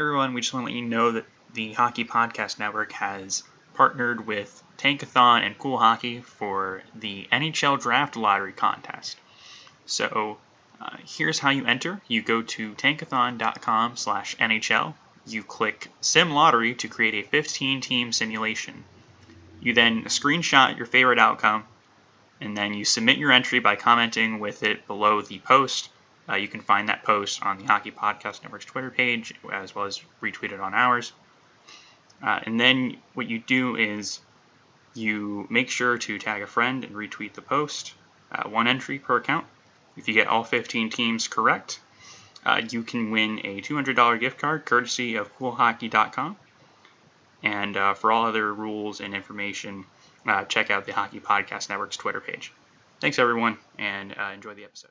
everyone, we just want to let you know that the Hockey Podcast Network has partnered with Tankathon and Cool Hockey for the NHL Draft Lottery Contest. So uh, here's how you enter. You go to tankathon.com slash NHL. You click Sim Lottery to create a 15-team simulation. You then screenshot your favorite outcome, and then you submit your entry by commenting with it below the post. Uh, you can find that post on the Hockey Podcast Network's Twitter page, as well as retweet it on ours. Uh, and then what you do is you make sure to tag a friend and retweet the post, uh, one entry per account. If you get all 15 teams correct, uh, you can win a $200 gift card courtesy of coolhockey.com. And uh, for all other rules and information, uh, check out the Hockey Podcast Network's Twitter page. Thanks, everyone, and enjoy the episode.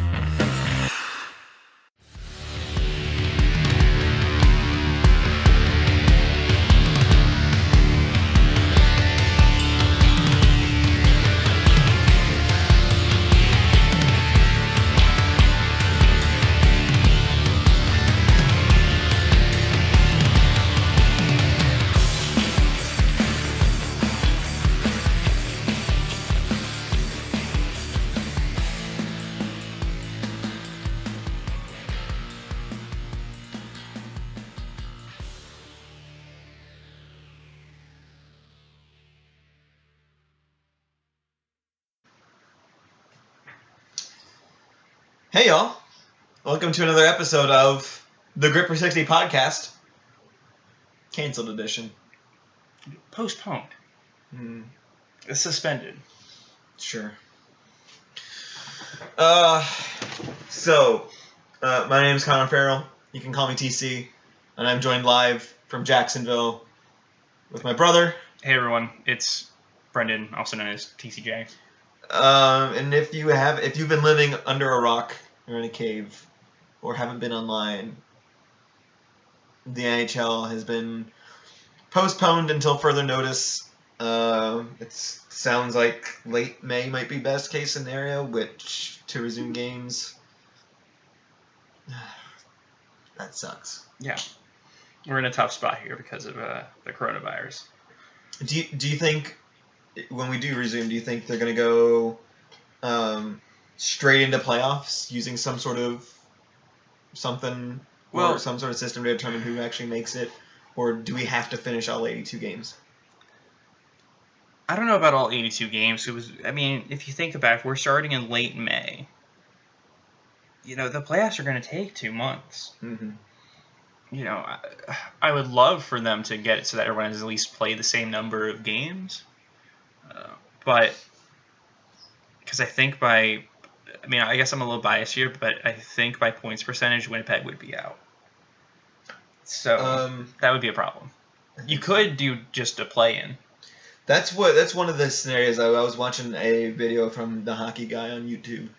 Y'all, welcome to another episode of the Grit per 60 podcast, canceled edition. Postponed. Hmm, It's suspended. sure. Uh, so, uh, my name is Connor Farrell. You can call me TC, and I'm joined live from Jacksonville with my brother. Hey, everyone. It's Brendan, also known as TCJ. Um, and if you have, if you've been living under a rock or in a cave, or haven't been online, the NHL has been postponed until further notice. Uh, it sounds like late May might be best case scenario, which to resume games. That sucks. Yeah. We're in a tough spot here because of uh, the coronavirus. Do you, do you think when we do resume, do you think they're gonna go um, straight into playoffs using some sort of something Well- or some sort of system to determine who actually makes it, or do we have to finish all 82 games? I don't know about all 82 games. It was, I mean, if you think about it, we're starting in late May. You know, the playoffs are going to take two months. Mm-hmm. You know, I, I would love for them to get it so that everyone has at least played the same number of games. Uh, but, because I think by, I mean, I guess I'm a little biased here, but I think by points percentage, Winnipeg would be out. So, Um, that would be a problem. You could do just a play in. That's what. That's one of the scenarios. I, I was watching a video from the hockey guy on YouTube,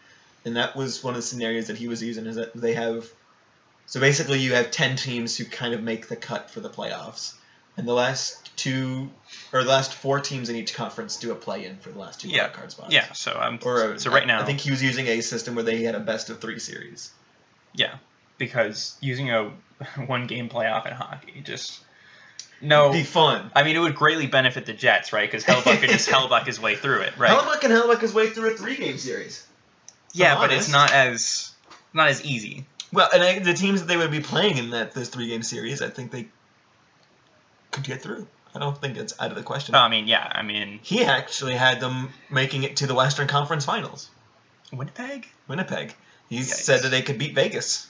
and that was one of the scenarios that he was using. Is that they have, so basically you have ten teams who kind of make the cut for the playoffs, and the last two or the last four teams in each conference do a play-in for the last two Yeah. card spots. Yeah, so I'm Or uh, so right now I think he was using a system where they had a best of three series. Yeah, because using a one game playoff in hockey just no. It'd be fun. I mean, it would greatly benefit the Jets, right? Because Hellebuyck could just Hellebuyck his way through it, right? Hellebuyck can Hellebuyck his way through a three-game series. yeah, but it's not as not as easy. Well, and I, the teams that they would be playing in that this three game series, I think they could get through. I don't think it's out of the question. Oh, I mean, yeah, I mean he actually had them making it to the Western Conference Finals. Winnipeg. Winnipeg. He Yikes. said that they could beat Vegas.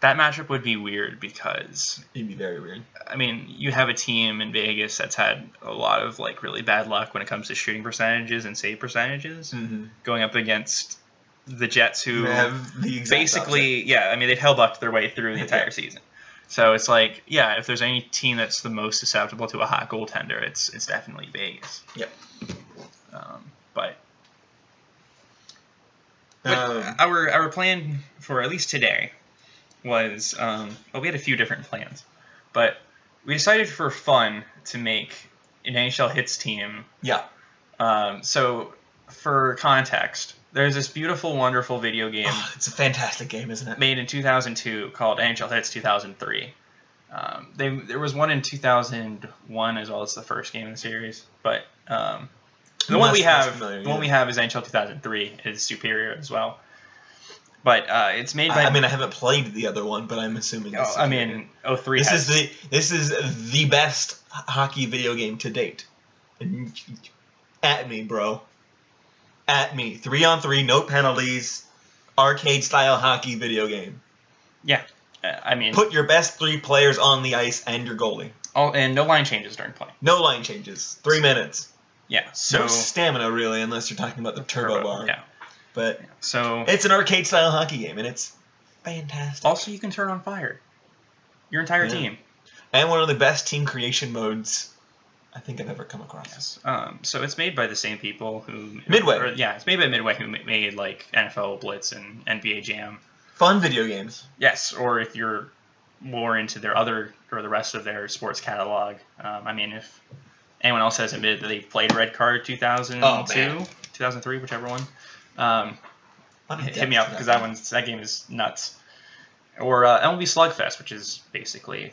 That matchup would be weird because It'd be very weird. I mean, you have a team in Vegas that's had a lot of like really bad luck when it comes to shooting percentages and save percentages, Mm-hmm. going up against the Jets who have the basically, yeah, I mean, they've hellbucked their way through the entire Yeah. season. So it's like, yeah, if there's any team that's the most susceptible to a hot goaltender, it's it's definitely Vegas. Yep. Um, but opposite. Um, our our plan for at least today was, um, well, we had a few different plans, but we decided for fun to make an NHL hits team yeah. Um, so, for context, there's this beautiful, wonderful video game Oh, it's a fantastic game, isn't it? made in 2002 called NHL Hits 2003. Um, they, there was one in 2001 as well as the first game in the series, but um, the one we have, familiar, the one we have is NHL 2003 is superior as well. But uh, it's made by. I, I mean, I haven't played the other one, but I'm assuming. oh, I mean, 03 this has, is the this is the best hockey video game to date. At me, bro. At me. Three on three, no penalties, arcade style hockey video game. Yeah, uh, I mean, Put your best three players on the ice and your goalie. all, and no line changes during play. No line changes. Three minutes. Yeah, so no stamina really, unless you're talking about the turbo, bar. Yeah, But so it's an arcade style hockey game, and it's fantastic. also you can turn on fire your entire Yeah. team. and one of the best team creation modes I think I've ever come across. Yes. Um, so it's made by the same people who Midway. or- yeah, it's made by Midway who made like NFL Blitz and NBA Jam. Fun video games. Yes, or if you're more into their other or the rest of their sports catalog. Um, I mean, if anyone else has admitted that they played Red Card 2002, oh, 2003, whichever one, um, hit, me up because that game. one's that game is nuts. Or uh, MLB Slugfest, which is basically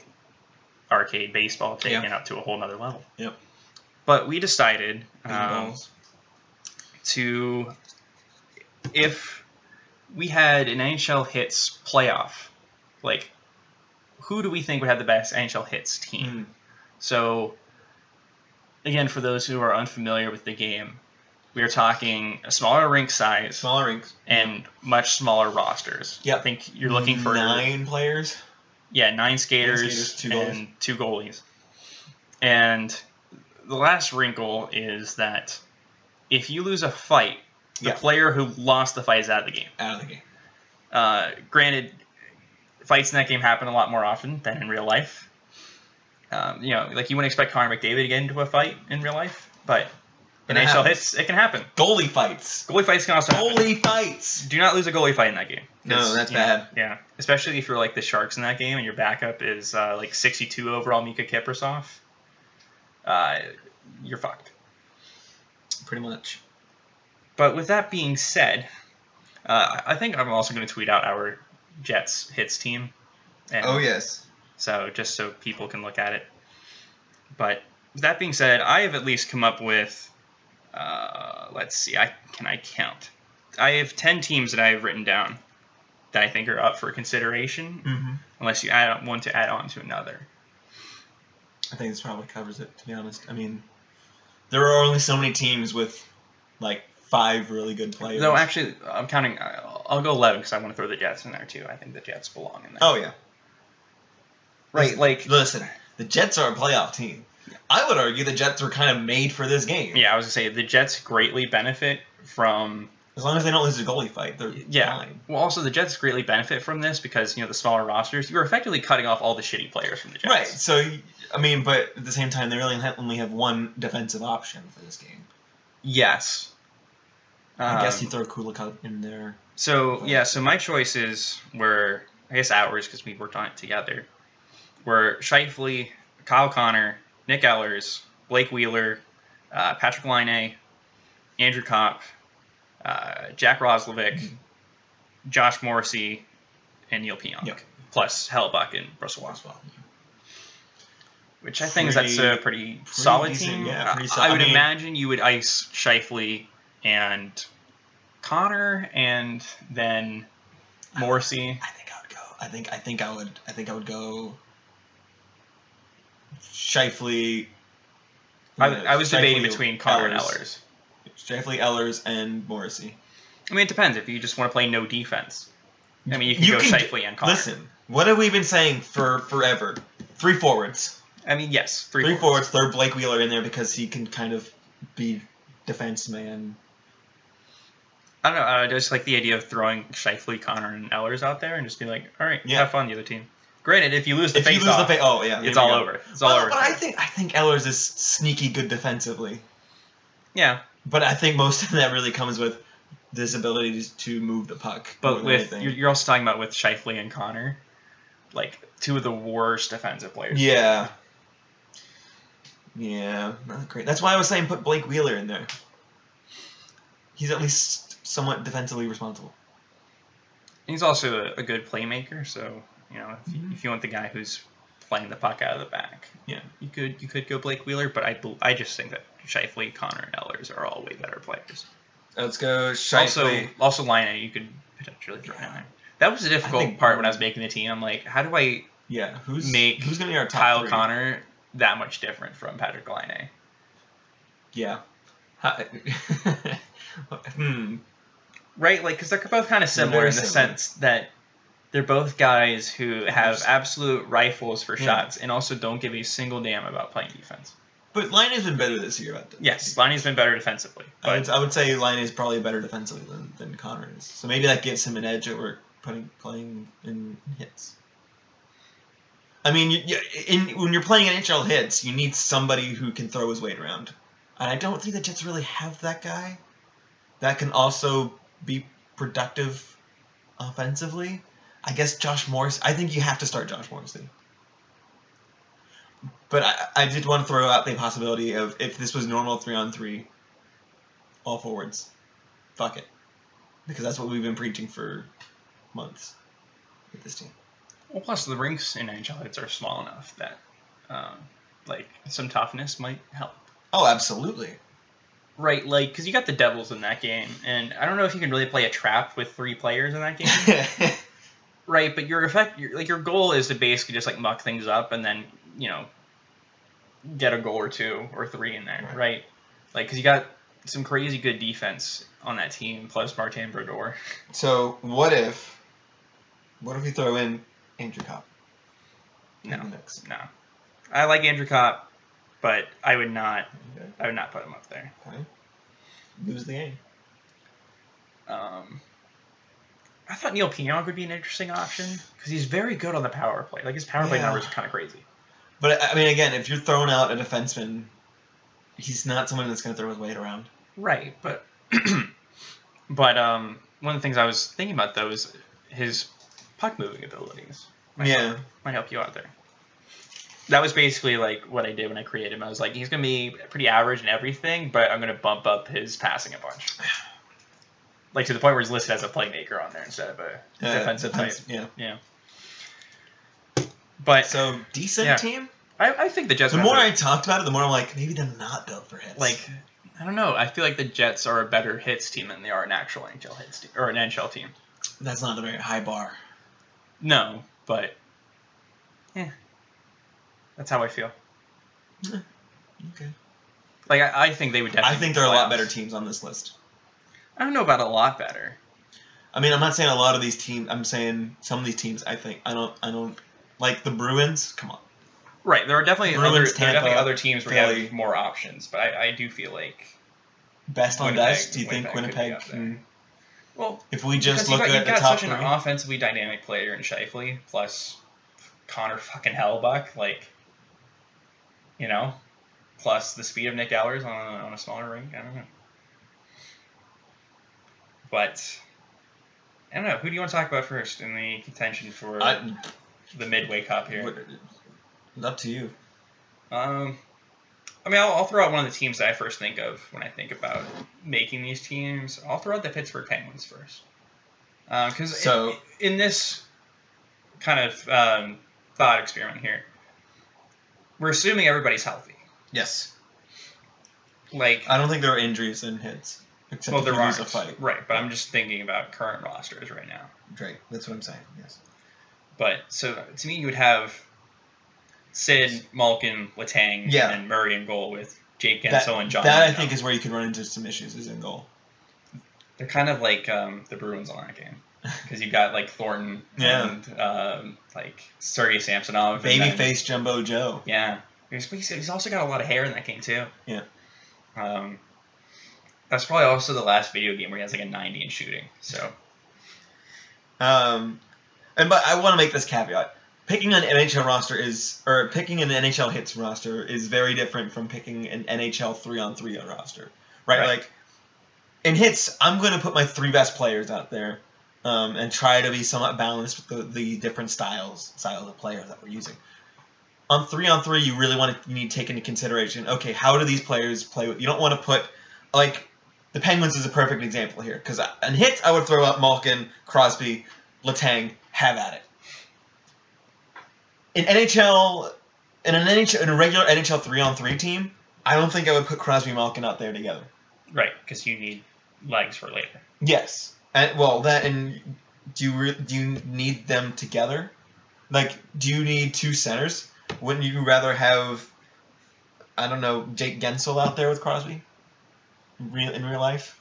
arcade baseball taken Yeah. up to a whole nother level. Yep. But we decided um, to if we had an NHL hits playoff, like who do we think would have the best NHL hits team? Mm. So again, for those who are unfamiliar with the game, we are talking a smaller rink size Smaller rinks. and much smaller rosters. Yeah, I think you're looking for nine players. Yeah nine skaters, skaters, two and two goalies. And the last wrinkle is that if you lose a fight, the Yeah. player who lost the fight is out of the game. Out of the game. Uh, granted, fights in that game happen a lot more often than in real life. Um, you know, like you wouldn't expect Connor McDavid to get into a fight in real life, But it hits, it can happen. Goalie fights. Goalie fights can also happen. Goalie fights. Do not lose a goalie fight in that game. No, that's you know, bad. yeah, especially if you're like the Sharks in that game and your backup is uh, like 62 overall Miikka Kiprusoff. Uh, you're fucked. Pretty much. But with that being said, uh, I I think I'm also going to tweet out our Jets hits team. And Oh yes. So just so people can look at it. But with that being said, I have at least come up with. Uh, let's see. I can I count. I have ten teams that I have written down that I think are up for consideration, Mm-hmm. unless you add one to add on to another. I think this probably covers it. To be honest, I mean, there are only so many teams with like five really good players. No, actually, I'm counting. I'll, I'll go eleven because I want to throw the Jets in there too. I think the Jets belong in there. Oh yeah. right. Like Listen, the Jets are a playoff team. I would argue the Jets were kind of made for this game. yeah, I was gonna say the Jets greatly benefit from As long as they don't lose a goalie fight, they're Yeah. fine. Well, also the Jets greatly benefit from this because you know the smaller rosters. You're effectively cutting off all the shitty players from the Jets. Right. So, I mean, but at the same time, they really only have one defensive option for this game. Yes. I guess Um, you throw Kulikov in there. So yeah, so my choices were I guess ours because we worked on it together. Were Scheifele, Kyle Connor, Nick Ehlers, Blake Wheeler, uh, Patrick Laine, Andrew Copp, uh, Jack Roslovic, Josh Morrissey, and Neal Pionk, Yep. plus Hellebuyck and Russell Watson. well. Which I think is that's a pretty, solid decent, team. yeah, pretty I- sol- I I would mean- imagine you would ice Scheifele and Connor, and then Morrissey. I think I would go. I think I think I would. I think I would go. Scheifele. I, I was debating between Connor and Ehlers. Ehlers. Scheifele, Ehlers, and Morrissey. I mean, it depends. If you just want to play no defense, I mean, you can You go can- Scheifele and Connor. Listen, what have we been saying for forever? Three forwards. I mean, yes, three, Three, forwards. forwards. Throw Blake Wheeler in there because he can kind of be defense man. I don't know. I just like the idea of throwing Scheifele, Connor, and Ehlers out there and just be like, all right, Yeah. have fun, the other team. Granted, if you lose the If you face lose off, the oh yeah, it's all go. over. It's all Well, over. But I think I think Ehlers is sneaky good defensively. yeah, But I think most of that really comes with this ability to- to move the puck. but with you're, you're also talking about with Scheifele and Connor, like two of the worst defensive players. yeah, yeah, not great. That's why I was saying put Blake Wheeler in there. he's at least somewhat defensively responsible. He's also a, a good playmaker, so you know if, Mhm. if you want the guy who's playing the puck out of the back, Yeah. you could you could go Blake Wheeler, but I I just think that Scheifele, Connor, and Ehlers are all way better players. Let's go Also, Scheifele. also Laine you could potentially throw in there. That was the difficult part when I was making the team. I'm like, how do I Yeah, who's make who's gonna be our Kyle three? Connor that much different from Patrick Laine? Yeah. Hmm. Right, like because they're both kind of similar in the similar. sense that they're both guys who have absolute rifles for Yeah. shots and also don't give a single damn about playing defense. But Laine has been better this year. The, Yes, Lonnie's been better defensively, I would, I would say Laine is probably better defensively than, than Connor is. So maybe that gives him an edge over putting playing in hits. I mean, you, in, when you're playing in NHL hits, you need somebody who can throw his weight around. And I don't think the Jets really have that guy that can also be productive offensively. I guess Josh Morris. I think you have to start Josh Morrissey. But I, I did want to throw out the possibility of if this was normal three on three, all forwards, fuck it, because that's what we've been preaching for months with this team. well, plus the rinks in hits are small enough that um, like some toughness might help. Oh, absolutely. Right, like because you got the Devils in that game, and I don't know if you can really play a trap with three players in that game. Right, but your effect, your, like your goal is to basically just like muck things up and then you know get a goal or two or three in there, Right. right? Like because you got some crazy good defense on that team plus Martin Brodeur. so what if, what if we throw in Andrew Copp? No, no, I like Andrew Copp, but I would not, Okay. I would not put him up there. okay. Lose the game. Um, I thought Neal Pionk would be an interesting option because he's very good on the power play. Like his power play Yeah. numbers are kind of crazy. But I mean, again, if you're throwing out a defenseman, he's not someone that's going to throw his weight around. Right, but but um, one of the things I was thinking about though is his puck moving abilities. Might Yeah. help, might help you out there. That was basically like what I did when I created him. I was like, he's gonna be pretty average in everything, but I'm gonna bump up his passing a bunch. Like to the point where he's listed as a playmaker on there instead of a Uh, defensive type. Yeah. Yeah. But So decent Yeah. team. I, I think the Jets. The more I talked about it, the more I'm like, maybe they're not built for hits. like, I don't know. I feel like the Jets are a better hits team than they are an actual NHL hits team or an NHL team. that's not a very high bar. No, but yeah, that's how I feel. Okay. Like I, I think they would definitely. I think there are a lot better teams on this list. I don't know about a lot better. I mean, I'm not saying a lot of these teams. I'm saying some of these teams. I think I don't. I don't like the Bruins. Come on. Right, there are definitely Bruins, other, there are definitely other teams where you have more options, but I, I do feel like Best on Winnipeg- best. Do you think Winnipeg can? well, If we just look got, at the got top such three. an offensively dynamic player in Scheifele, plus Connor fucking Hellebuyck, like you know, plus the speed of Nick Ehlers on a, on a smaller rink. I don't know, but I don't know. Who do you want to talk about first in the contention for I, the Midway Cup here? up to you. Um, I mean, I'll, I'll throw out one of the teams that I first think of when I think about making these teams. I'll throw out the Pittsburgh Penguins first, because So- in, this kind of um, thought experiment here, we're assuming everybody's healthy. Yes. Like, I don't think there are injuries in hits. Except well, there are a fight. right? But I'm just thinking about current rosters right now. Right. That's what I'm saying. Yes. But so to me, you would have Sid, Malkin, Letang, Yeah. and Murray in goal with Jake That, Guentzel and John. that I think is where you could run into some issues is in goal. They're kind of like um, the Bruins on that game because you've got like Thornton Yeah. and um, like Sergey Samsonov. Babyface Jumbo Joe. Yeah, he's he's also got a lot of hair in that game too. Yeah. Um, that's probably also the last video game where he has like a 90 in shooting. So Um, and but I want to make this caveat: picking an NHL roster is, or picking an NHL hits roster is very different from picking an NHL three on three roster, right? Right. Like in hits, I'm going to put my three best players out there, um, and try to be somewhat balanced with the, the different styles, styles of players that we're using. On three on three, you really want to you need to take into consideration. Okay, how do these players play? With, you don't want to put like the Penguins is a perfect example here because in hits I would throw out Malkin, Crosby, Letang, have at it. In NHL, in an NHL, in a regular NHL three on three team, I don't think I would put Crosby and Malkin out there together. Right, because you need legs for later. Yes, and well that and do you re- do you need them together? Like, do you need two centers? Wouldn't you rather have, I don't know, Jake Guentzel out there with Crosby? Real in real life?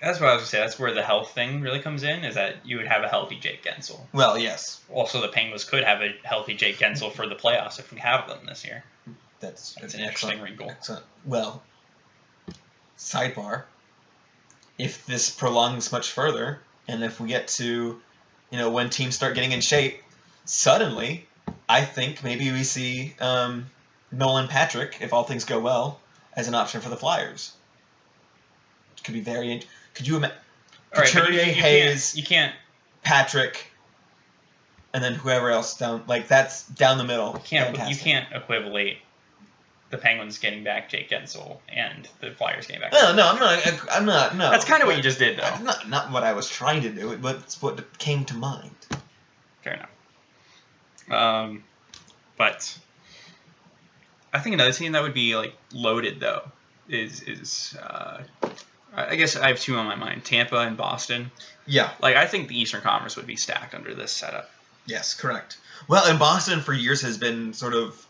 That's what I was gonna say. That's where the health thing really comes in. Is that you would have a healthy Jake Guentzel. Well, yes, Also, the Penguins could have a healthy Jake Guentzel for the playoffs if we have them this year. that's That's an interesting wrinkle. Excellent. Well, sidebar. If this prolongs much further, and if we get to, you know, when teams start getting in shape, suddenly, I think maybe we see um, Nolan Patrick, if all things go well, as an option for the Flyers. Could be very. Could you imagine All right, but Couturier, you, you Hayes, Can't, you can't Patrick, and then whoever else down like that's down the middle. you can't you can't equivalate the Penguins getting back Jake Guentzel and the Flyers getting back. No, no, I'm not. I'm not. No. That's kind of what you just did, though. Not not what I was trying to do, but it's what came to mind. Fair enough. Um, but I think another team that would be like loaded though is is uh, I guess I have two on my mind: Tampa and Boston. Yeah. Like I think the Eastern Conference would be stacked under this setup. Yes, correct. Well, and Boston for years has been sort of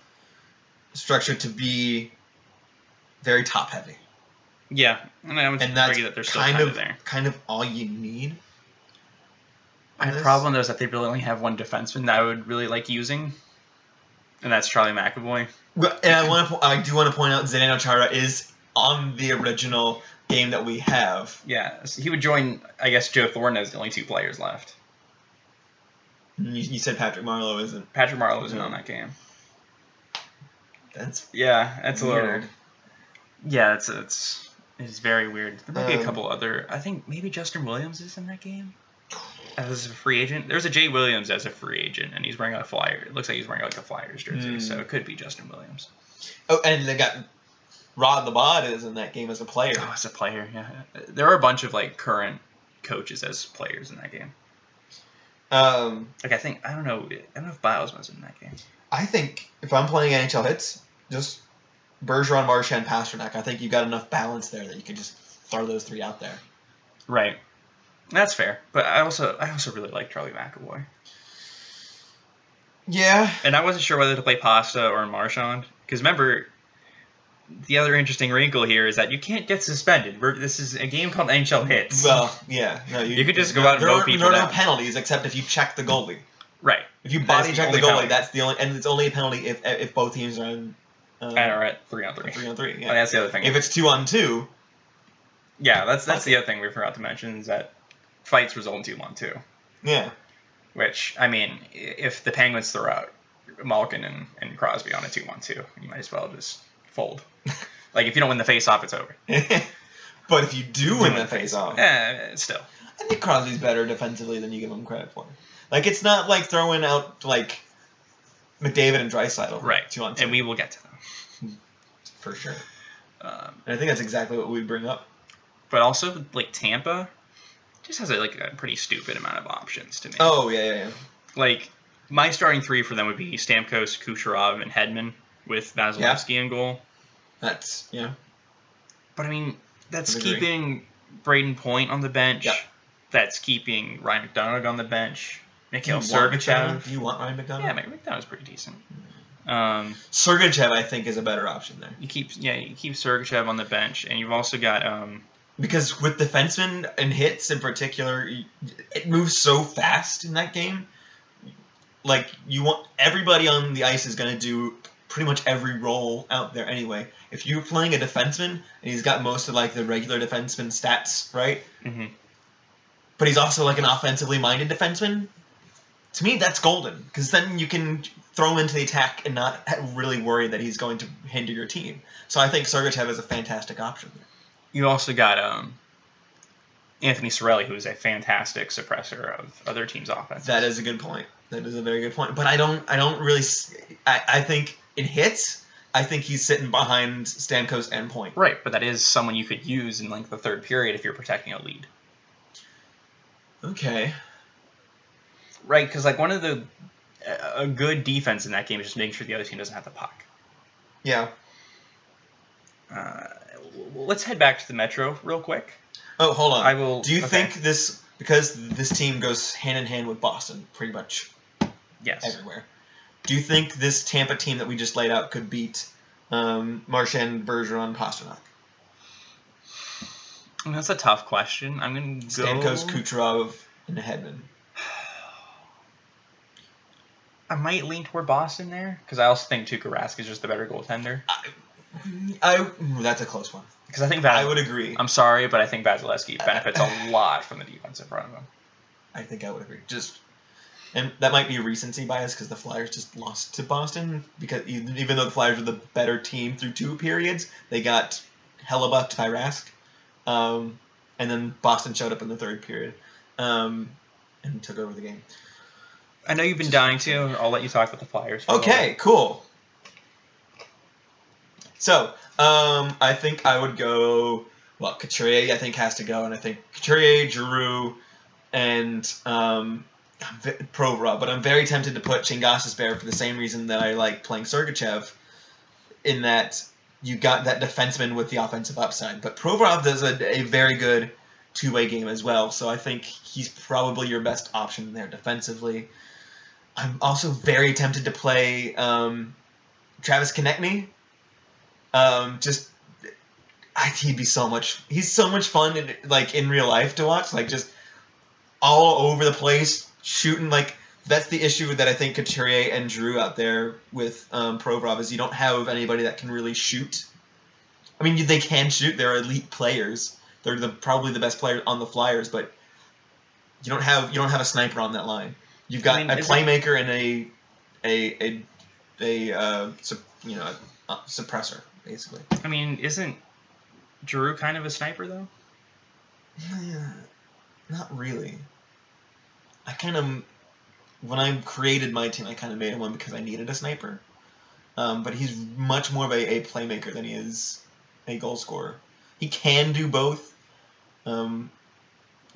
structured to be very top heavy, Yeah, and I would and argue that they're still kind, kind of of there. kind of all you need. My this. problem though is that they really only have one defenseman that I would really like using, and that's Charlie McAvoy. Well, and I want to. I do want to point out Zdeno Chara is on the original game that we have. Yeah, so he would join. I guess Joe Thornton as the only two players left. You, you said Patrick Marlowe isn't. Patrick Marlowe isn't on that game. That's Yeah, that's a little. weird. Yeah, it's it's it's very weird. There might be a Um, couple other. I think maybe Justin Williams is in that game as a free agent. There's a Jay Williams as a free agent, and he's wearing a flyer. It looks like he's wearing like a Flyers jersey, Hmm. so it could be Justin Williams. Oh, and they got Rod Labod is in that game as a player. Oh, as a player, yeah. There are a bunch of like current coaches as players in that game. Um, Like I think I don't know. I don't know if Biles was in that game. I think if I'm playing NHL hits, just Bergeron, Marchand, Pastrnak. I think you've got enough balance there that you can just throw those three out there. Right. That's fair, but I also I also really like Charlie McAvoy, Yeah. and I wasn't sure whether to play Pasta or Marchand because remember, the other interesting wrinkle here is that you can't get suspended. We're, this is a game called NHL Hits. Well, yeah. No, you, You could just go out and there are, people There are no down. penalties except if you check the goalie. right. If you body the check the only goalie, penalty. that's the only, and it's only a penalty if if both teams are in uh, And are at three on three. three on three. Oh, Yeah. that's the other thing. If it's two on two, yeah, that's that's Okay. the other thing we forgot to mention is that fights result in two on two. yeah. Which I mean, if the Penguins throw out Malkin and, and Crosby on a two on two, you might as well just fold. like if you don't win the face off, it's over. but if you do win the face off, Eh, still. I think Crosby's better defensively than you give him credit for. Like it's not like throwing out like McDavid and Draisaitl, Right. Two on two, And we will get to them. for sure. Um, And I think that's exactly what we bring up. but also like Tampa just has a, like a pretty stupid amount of options to me. Oh yeah, yeah, yeah. Like my starting three for them would be Stamkos, Kucherov, and Hedman with Vasilevskiy in goal. That's yeah. But I mean, that's keeping Brayden Point on the bench. Yep. That's keeping Ryan McDonagh on the bench. Mikhail? Sergachev. Do you want Ryan McDonagh? Yeah, Mc- McDonagh's pretty decent. Um, Sergachev, I think, is a better option there you keep yeah, you keep Sergachev on the bench, and you've also got um, because with defensemen and hits in particular, it moves so fast in that game. Like you want everybody on the ice is going to do pretty much every role out there anyway. If you're playing a defenseman and he's got most of like the regular defenseman stats, right? mhm. But he's also like an offensively minded defenseman. To me, that's golden because then you can throw him into the attack and not really worry that he's going to hinder your team. So I think Sergachev is a fantastic option. you also got um, Anthony Cirelli, who is a fantastic suppressor of other teams' offense. That is a good point. That is a very good point. But I don't. I don't really. I, I think in hits I think he's sitting behind Stamkos and Point. Right, but that is someone you could use in like the third period if you're protecting a lead. Okay. Right, because like one of the a good defense in that game is just making sure the other team doesn't have the puck. Yeah. Uh, let's head back to the Metro real quick. Oh, hold on. I will. Do you okay. think this because this team goes hand in hand with Boston pretty much Yes. everywhere? Do you think this Tampa team that we just laid out could beat um, Marchand, Bergeron, Pastrnak, I that's a tough question. I'm gonna go. Stamkos, Kucherov, and Hedman? I might lean toward Boston there because I also think Tuukka Rask is just the better goaltender. I ooh, that's a close one. Because I think Vas- I would agree. I'm sorry, but I think Vasilevskiy benefits a lot from the defense in front of him. I think I would agree. Just and that might be recency bias because the Flyers just lost to Boston because even though the Flyers were the better team through two periods, they got hellebucked by Rask, um, and then Boston showed up in the third period um, and took over the game. I know you've been dying to. I'll let you talk about the Flyers. Okay, cool. So um, I think I would go. Well, Couturier I think has to go, and I think Couturier, Giroux, and v- Provorov. But I'm very tempted to put Gostisbehere for the same reason that I like playing Sergachev, in that you got that defenseman with the offensive upside. But Provorov does a, a very good two-way game as well, so I think he's probably your best option there defensively. I'm also very tempted to play um, Travis Konecny. Um, just I, he'd be so much. He's so much fun, in, like in real life to watch. Like just all over the place, shooting. Like that's the issue that I think Couturier and Drew out there with um, Provorov is you don't have anybody that can really shoot. I mean, they can shoot. They're elite players. They're the probably the best player on the Flyers, but you don't have you don't have a sniper on that line. You've got I mean, a is it- playmaker and a a a a uh, sup- you know a, a suppressor basically. I mean, isn't Drew kind of a sniper though? Yeah, not really. I kind of when I created my team, I kind of made him one because I needed a sniper. Um, but he's much more of a, a playmaker than he is a goal scorer. He can do both, um,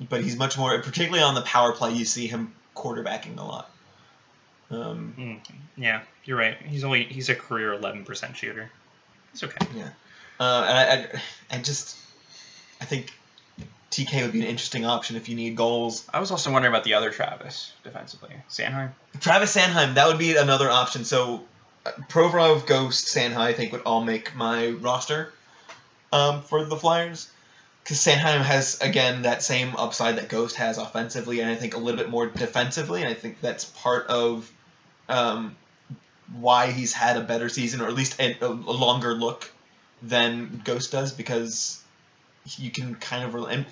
but he's much more, particularly on the power play. You see him quarterbacking a lot. Um, Mm, yeah, you're right. He's only he's a career 11% shooter. It's okay. Yeah, uh, and I, I, I just, I think TK would be an interesting option if you need goals. I was also wondering about the other Travis defensively, Sanheim. Travis Sanheim, that would be another option. So, uh, Provorov, Ghost, Sanheim, I think would all make my roster um, for the Flyers. Because Sanheim has, again, that same upside that Ghost has offensively, and I think a little bit more defensively. And I think that's part of um, why he's had a better season, or at least a, a longer look than Ghost does, because you can kind of. And,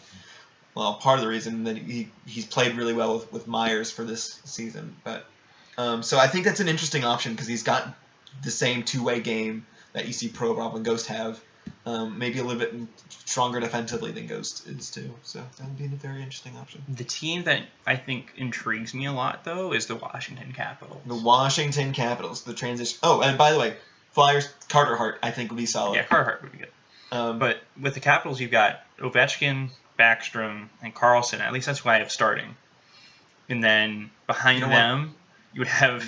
well, part of the reason that he, he's played really well with, with Myers for this season. But um, so I think that's an interesting option because he's got the same two way game that you see Provorov and Ghost have. Um, maybe a little bit stronger defensively than Ghost is too. So that would be a very interesting option. The team that I think intrigues me a lot though is the Washington Capitals. The Washington Capitals, the transition. Oh, and by the way, Flyers Carter Hart I think would be solid. yeah, Carter Hart would be good. Um, But with the Capitals, you've got Ovechkin, Backstrom, and Carlson. At least that's who I have starting. And then behind You know what? them, you would have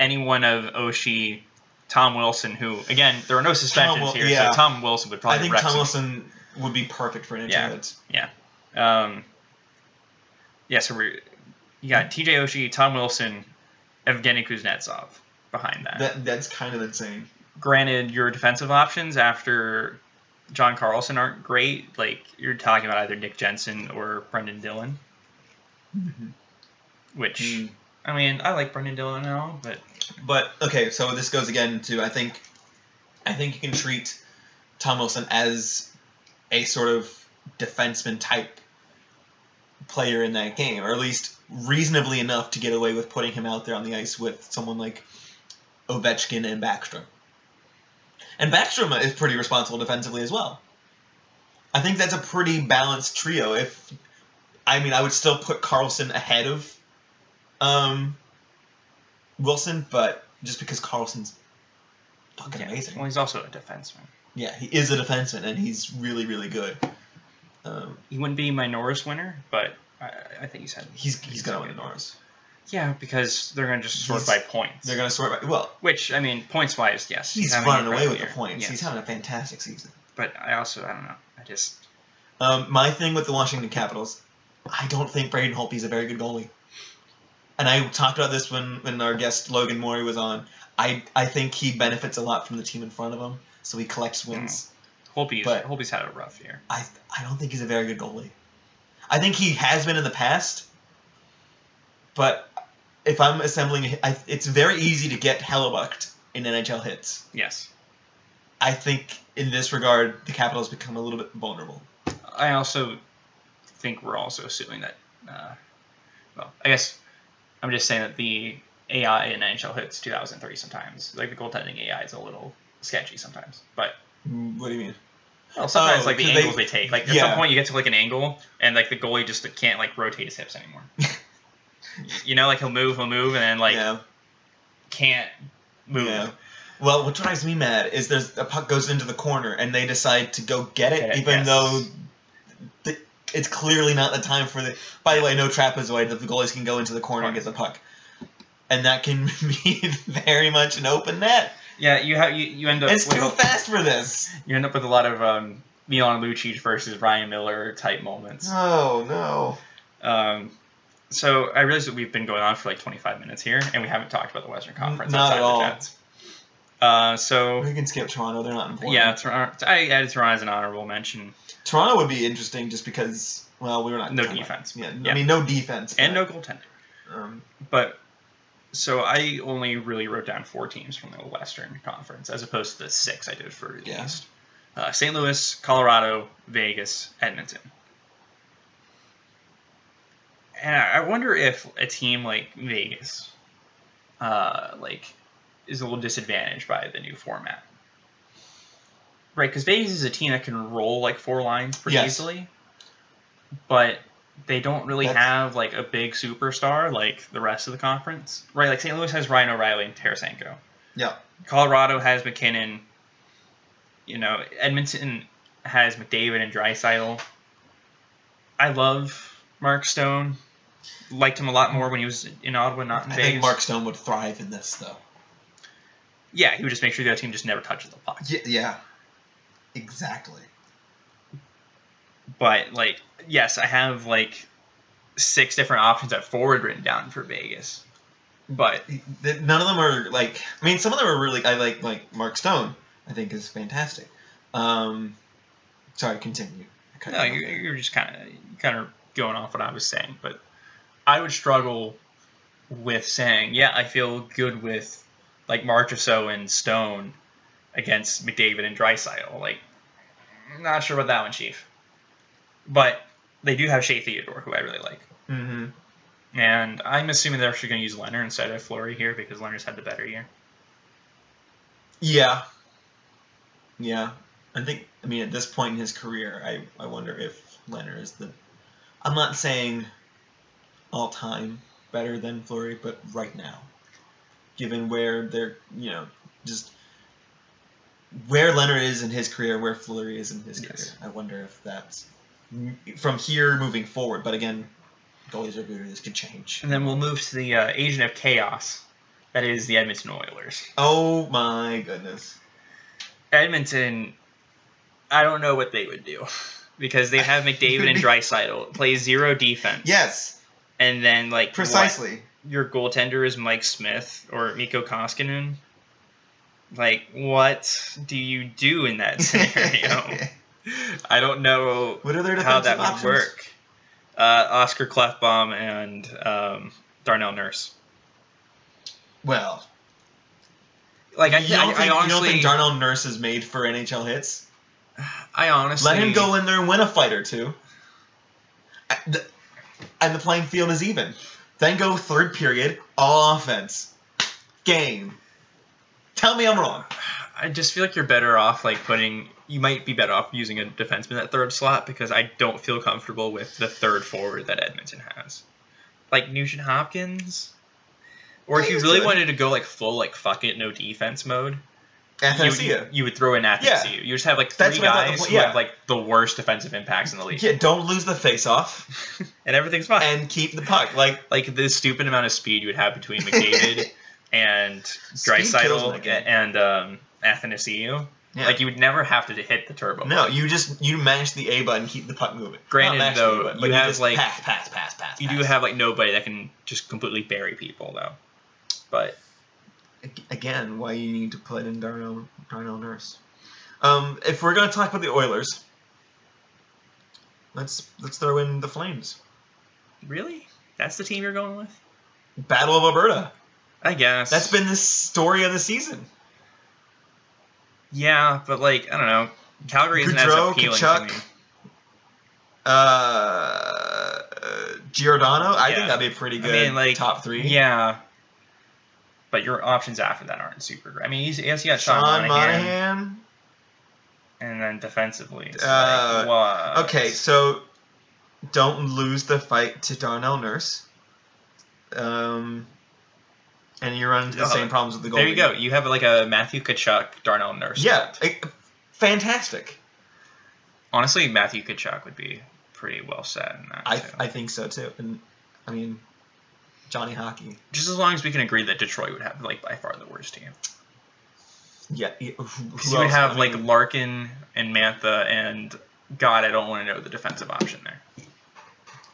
any one of Oshie, Tom Wilson, who again there are no suspensions Wil- here, yeah. so Tom Wilson would probably I think Tom some- Wilson would be perfect for an Yeah. internet. Um, yeah, so we're you got T.J. Oshie, Tom Wilson, Evgeny Kuznetsov behind that. That that's kind of insane. Granted, your defensive options after John Carlson aren't great. Like you're talking about either Nick Jensen or Brendan Dillon, which Mm. I mean I like Brendan Dillon now, but But okay, so this goes again to I think I think you can treat Tom Wilson as a sort of defenseman type player in that game, or at least reasonably enough to get away with putting him out there on the ice with someone like Ovechkin and Backstrom. And Backstrom is pretty responsible defensively as well. I think that's a pretty balanced trio. If I mean, I would still put Carlson ahead of um, Wilson, but just because Carlson's fucking Yeah. amazing. Well, he's also a defenseman. Yeah, he is a defenseman, and he's really, really good. Um, He wouldn't be my Norris winner, but I, I think he's had. he's he's gonna win the Norris. Yeah, because they're going to just sort He's- by points. They're gonna sort by well. Which I mean, points wise, yes, He's an running away with the points. Yes. He's having a fantastic season. But I also, I don't know. I just Um, my thing with the Washington Capitals, I don't think Braden Holtby's a very good goalie. And I talked about this when, when our guest Logan Morey was on. I, I think he benefits a lot from the team in front of him, so he collects wins. Holtby's But- Holtby's had a rough year. I I don't think he's a very good goalie. I think he has been in the past, but if I'm assembling, I, it's very easy to get hellebucked in NHL hits. Yes. I think in this regard, the Capitals become a little bit vulnerable. I also think we're also assuming that. Uh, well, I guess I'm just saying that the AI in NHL hits 2003 sometimes. Like the goaltending AI is a little sketchy sometimes, but What do you mean? well, sometimes Oh, like the 'cause they- angles they, take. Like at yeah. some point you get to like an angle and like the goalie just can't like rotate his hips anymore. you know, like he'll move, he'll move, and then like yeah. can't move. Yeah. Well, what drives me mad is there's a puck goes into the corner and they decide to go get it, Get it, even yes. though the, it's clearly not the time for the. By the way, no trapezoid the goalies can go into the corner and get the puck, and that can be very much an open net. Yeah, you have you, you end up It's with too a- fast for this. you end up with a lot of um, Milan Lucic versus Ryan Miller type moments. Oh no. Um, so I realize that we've been going on for like 25 minutes here, and we haven't talked about the Western Conference not outside at all. the Jets. Uh, so We can skip Toronto. They're not important. yeah, Toronto, I added Toronto as an honorable mention, Toronto would be interesting just because. Well, we were not. No defense. Yeah, Yeah. I mean no defense. and no but, goaltender. Um, But so I only really wrote down four teams from the Western Conference, as opposed to the six I did for the Yeah. East. Uh, St. Louis, Colorado, Vegas, Edmonton. And I wonder if a team like Vegas, uh, like, is a little disadvantaged by the new format. Right, because Vegas is a team that can roll like four lines pretty Yes. easily, but they don't really That's- have like a big superstar like the rest of the conference. Right, like St. Louis has Ryan O'Reilly and Tarasenko. yeah. Colorado has MacKinnon. You know, Edmonton has McDavid and Draisaitl. I love Mark Stone. Liked him a lot more when he was in Ottawa, not in I Vegas. think Mark Stone would thrive in this though. Yeah, he would just make sure the other team just never touches the puck. Yeah. Yeah. Exactly. But like, yes, I have like six different options at forward written down for Vegas. But None of them are like. I mean, some of them are really. I like like Mark Stone. I think is fantastic. Um, sorry, continue. No, you're, you're just kind of kind of going off what I was saying. But I would struggle with saying, yeah, I feel good with like Marchessault and Stone against McDavid and Draisaitl. Like, not sure about that one, Chief. But they do have Shea Theodore, who I really like. Mm-hmm. And I'm assuming they're actually going to use Leonard instead of Fleury here because Leonard's had the better year. Yeah. Yeah. I think. I mean, at this point in his career, I I wonder if Leonard is the. I'm not saying all time better than Fleury, but right now, given where they're, you know, just where Leonard is in his career, where Fleury is in his Yes. career, I wonder if that's from here moving forward. But again, goalies are good. This could change. And then we'll move to the uh, agent of chaos. That is the Edmonton Oilers. Oh my goodness. Edmonton, I don't know what they would do because they have McDavid and Draisaitl play zero defense. Yes, and then like what? precisely. your goaltender is Mike Smith or Mikko Koskinen. Like, what do you do in that scenario? I don't know What are their how that would work. Uh, Oscar Klefbom and um, Darnell Nurse. Well, Like I, you, I, think, I you don't think Darnell Nurse is made for NHL hits? I honestly Let him go in there and win a fight or two. I- the- And the playing field is even. Then go third period, all offense. Game. Tell me I'm wrong. I just feel like you're better off like putting. You might be better off using a defenseman at third slot because I don't feel comfortable with the third forward that Edmonton has, like Nugent Hopkins. Or if you really good. wanted to go like full like fuck it no defense mode, you, Athanasiu. you would throw in Athanasiu. You just have like three thought guys who yeah. have like the worst defensive impacts in the league, Yeah, don't lose the face off and everything's fine. and keep the puck. Like like the stupid amount of speed you would have between McDavid and Draisaitl and um, Athanasiu. yeah. Like you would never have to hit the turbo. no, you just you mash the A button, keep the puck moving. Granted, though, button, you but have, like- pass, pass, pass, pass. You do have like nobody that can just completely bury people though. But again why you need to put in Darnell Darnell Nurse. Um, if we're gonna talk about the Oilers, let's let's throw in the Flames. really, that's the team you're going with? Battle of Alberta. I guess That's been the story of the season. yeah, but like I don't know. Calgary isn't as Gaudreau, appealing Tkachuk, to me. Uh, uh, Giordano. I Yeah. think that'd be pretty I good mean, like, top three. Yeah. But your options after that aren't super great. I mean, he's, yes, you got Sean, Sean Monahan, Monahan. and then defensively, it's Uh, like? Okay, so don't lose the fight to Darnell Nurse. Um, and you run into the Oh, same problems with the goalie. There you go. You have like a Matthew Tkachuk, Darnell Nurse. Yeah, eh, fantastic. Honestly, Matthew Tkachuk would be pretty well set in that. I. I think so too. And I mean, Johnny Hockey. Just as long as we can agree that Detroit would have like by far the worst team. Yeah, yeah, Because you would have I like Larkin and Mantha and God, I don't want to know the defensive option there.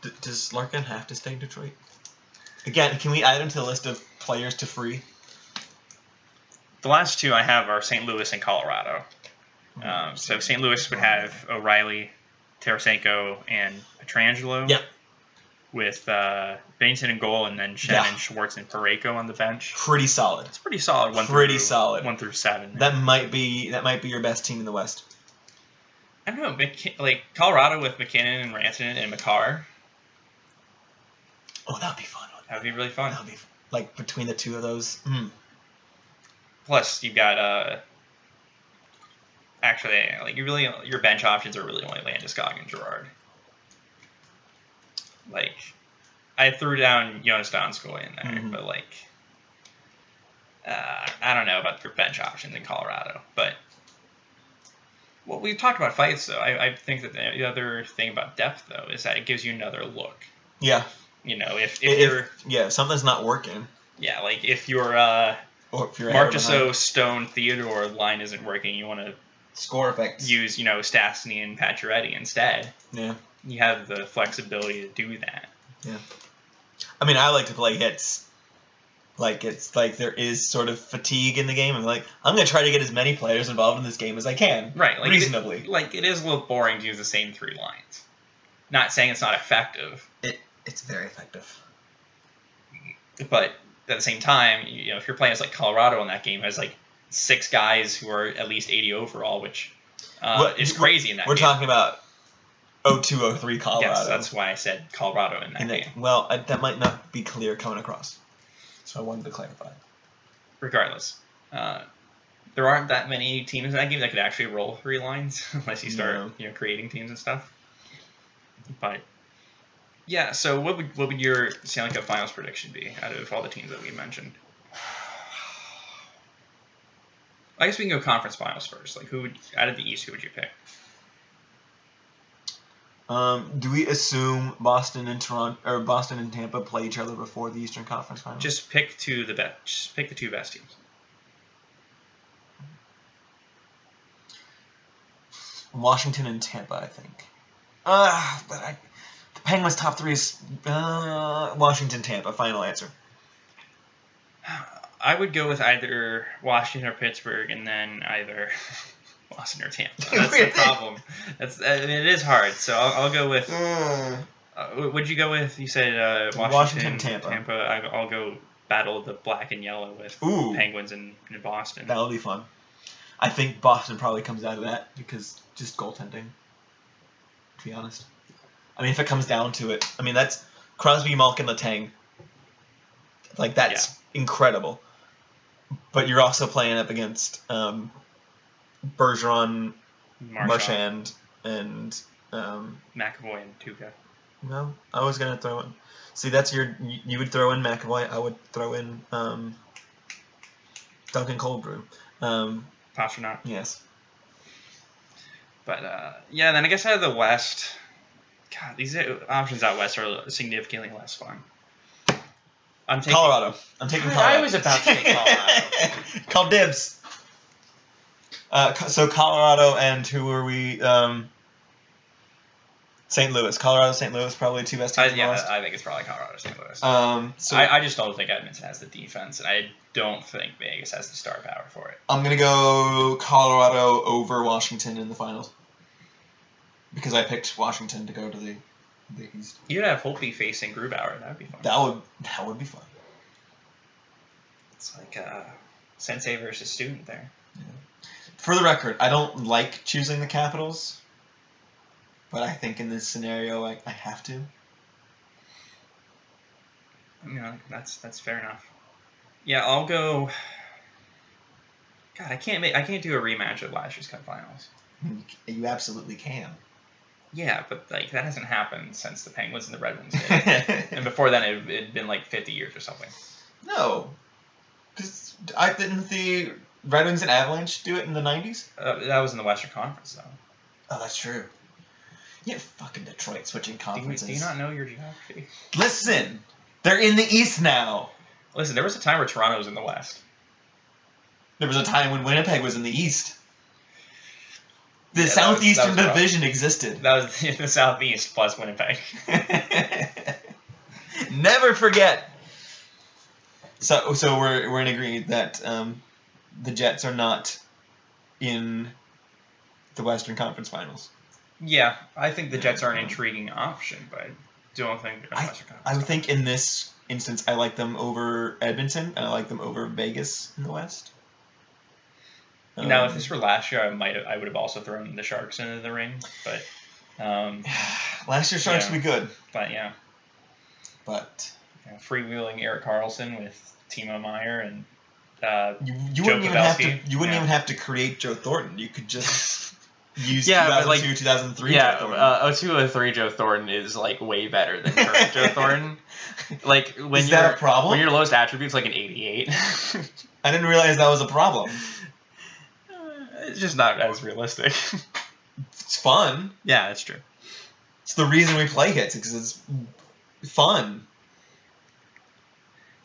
d- does Larkin have to stay in Detroit? Again, can we add him to the list of players to free? The last two I have are St. Louis and Colorado. Um, so St. Louis would have O'Reilly, Tarasenko, and Pietrangelo. Yep. With uh, Binnington in goal, and then Shannon Yeah. Schwartz and Parayko on the bench. Pretty solid. It's pretty solid. One Pretty through, solid. One through seven. That might be that might be your best team in the West. I don't know. Like Colorado with MacKinnon and Ranson and Makar. Oh, that'd be fun. That would be really fun. That'd be like between the two of those. Mm. Plus, you've got uh. Actually, like you really your bench options are really only Landeskog and Girard. Like, I threw down Joonas Donskoi in there, Mhm. but like, uh, I don't know about your bench options in Colorado. But well, we've talked about fights though. I, I think that the, the other thing about depth though is that it gives you another look. Yeah. You know, if, if If, you're yeah, something's not working, yeah, like if you're uh, or if you're Marchessault, Stone, Theodore line isn't working, you want to score effects. use, you know, Stastny and Pacioretty instead. yeah. You have the flexibility to do that. Yeah. I mean, I like to play Hitz. Like it's like there is sort of fatigue in the game, and like I'm gonna try to get as many players involved in this game as I can, Right, like reasonably. It, like it is a little boring to use the same three lines. Not saying it's not effective, It It's very effective. but at the same time, you know, if you're playing as like Colorado in that game, as like six guys who are at least 80 overall, which uh, What- is crazy in that We're game. talking about 0203 Colorado. Yes, that's why I said Colorado in that In game. that- well, I, that might not be clear coming across, so I wanted to clarify. regardless, uh, there aren't that many teams in that game that could actually roll three lines unless you start No. you know creating teams and stuff. But yeah, so what would what would your Stanley Cup Finals prediction be out of all the teams that we mentioned? I guess we can go conference finals first. Like who would out of the East, who would you pick? Um, do we assume Boston and Toronto or Boston and Tampa play each other before the Eastern Conference Finals? Just pick two the best. Just pick the two best teams. Washington and Tampa, I think. Uh, but I, the Penguins' top three is uh, Washington, Tampa. Final answer. I would go with either Washington or Pittsburgh, and then either Boston or Tampa. That's the problem. That's I mean, it is hard. So I'll, I'll go with. Uh, Uh, would you go with? You said uh, Washington, Washington, Tampa. Tampa. I, I'll go battle the black and yellow with Ooh. Penguins and, and Boston. that'll be fun. I think Boston probably comes out of that because just goaltending. To be honest, I mean, if it comes down to it, I mean that's Crosby, Malkin, Letang. Like that's incredible. But you're also playing up against um, Bergeron, Marchand, Marchand, and um, McAvoy, and Tuukka. no, I was gonna throw in. See, that's your. You, would throw in McAvoy. I would throw in um, Duncan Coldbrew. Um, Pastrnak. Yes. But uh, yeah, then I guess out of the West, God, these options out west are significantly less fun. I'm taking Colorado. I'm taking I- I was about to take Colorado. Call dibs. Uh, so Colorado and who were we? Um, St. Louis. Colorado, St. Louis, probably two best teams the yeah. I think it's probably Colorado, St. Louis. Um, so I, I just don't think Edmonton has the defense, and I don't think Vegas has the star power for it. I'm gonna go Colorado over Washington in the finals because I picked Washington to go to the the East. You'd have Holtby facing Grubauer. That would be fun. That would that would be fun. It's like uh, sensei versus student there. For the record, I don't like choosing the Capitals, but I think in this scenario I, I have to. You know, that's that's fair enough. Yeah, I'll go. God, I can't make I can't do a rematch of last year's Cup Finals. You absolutely can. Yeah, but like that hasn't happened since the Penguins and the Red Wings did. and before then, it had been like 50 years or something. no, because I didn't the Red Wings and Avalanche do it in the '90s. Uh, that was in the Western Conference, though. Oh, that's true. Yeah, fucking Detroit switching Do you, conferences. do you not know your geography? Listen, they're in the East now. Listen, there was a time where Toronto was in the West. There was a time when Winnipeg was in the East. The Yeah, was- Southeastern was rough. Division existed. That was in the Southeast plus Winnipeg. Never forget. So, so we're we're in agreement that um, the Jets are not in the Western Conference Finals. Yeah, I think the Jets are an intriguing option, but I don't think they're in the Western I Conference. would think in this instance, I like them over Edmonton, and I like them over Vegas in the West. now, if Um, this were last year, I might have, I would have also thrown the Sharks into the ring, but um, last year Sharks Yeah. would be good, but yeah, but know, freewheeling Erik Karlsson with Timo Meier and uh, you, you wouldn't even have to you wouldn't yeah. even have to create Joe Thornton. You could just use Yeah, but, like- 2003 yeah, Joe Thornton. uh, 0203 Joe Thornton is like way better than current Joe Thornton. Like when Is you're that a problem? when your lowest attribute's like an 88. I didn't realize that was a problem. it's just not as realistic. It's fun. yeah, that's true. It's the reason we play Hitz because it's fun.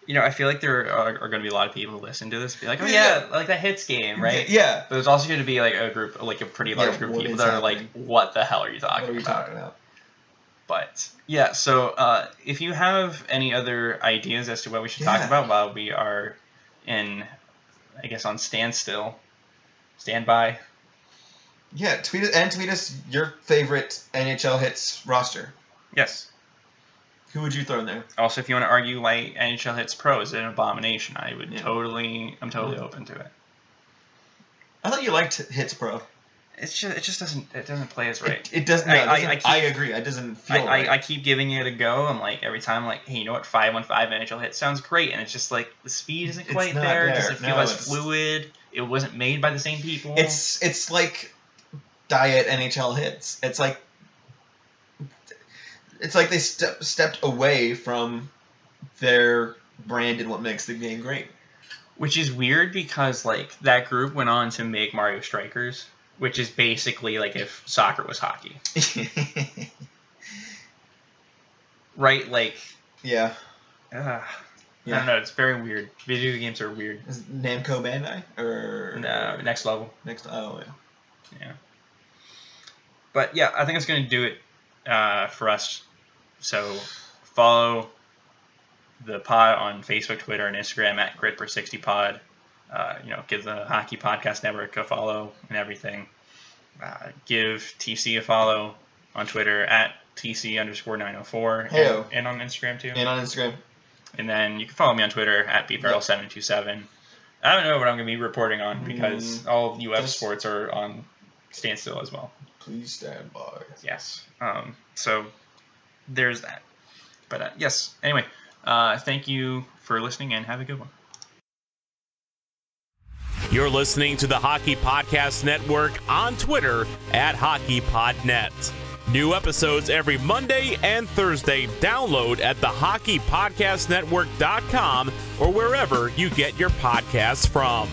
You know, I feel like there are, are going to be a lot of people who listen to this and be like, oh Yeah. yeah, like that Hitz game, right? Yeah. But there's also going to be like a group, like a pretty large Yeah, group of people that are like, what the hell are you What talking are we about? talking about? But yeah, so uh, if you have any other ideas as to what we should talk about while we are in, I guess, on standstill, standby. Yeah, tweet and tweet us your favorite NHL Hitz roster. Yes. Who would you throw in there? Also, if you want to argue why NHL Hitz pro is an abomination, I would Yeah. totally, I'm totally open to it. I thought you liked Hitz Pro. It's just, it just doesn't, it doesn't play as right. It, it doesn't. No, I- it doesn't- I I, keep- agree. It doesn't feel I, right. I, I keep giving it a go. I'm like every time, like, hey, you know what? Five one five NHL hit sounds great, and it's just like the speed isn't quite there. It there. doesn't feel No, as it's- fluid. It wasn't made by the same people. It's it's like diet NHL Hitz. It's like it's like they step, stepped away from their brand and what makes the game great. which is weird because like that group went on to make Mario Strikers, which is basically like if soccer was hockey, right? Like, yeah. uh, I don't know. It's very weird. Video games are weird. Is Namco Bandai or No, next level. next? Oh yeah. yeah. But yeah, I think it's going to do it uh, for us. So follow the pod on Facebook, Twitter, and Instagram at GritPer60Pod. Uh, you know, give the Hockey Podcast Network a follow and everything. Uh, give TC a follow on Twitter at TC underscore 904 Heyo. and, and on Instagram too. And on Instagram. And then you can follow me on Twitter at bbarrel727. I don't know what I'm going to be reporting on because all of UF Mm. Just- sports are on standstill as well. Please stand by. Yes. Um, so there's that. But uh, yes. Anyway, uh, thank you for listening and have a good one. You're listening to the Hockey Podcast Network on Twitter at HockeyPodNet. New episodes every Monday and Thursday. Download at the HockeyPodcastNetwork.com or wherever you get your podcasts from.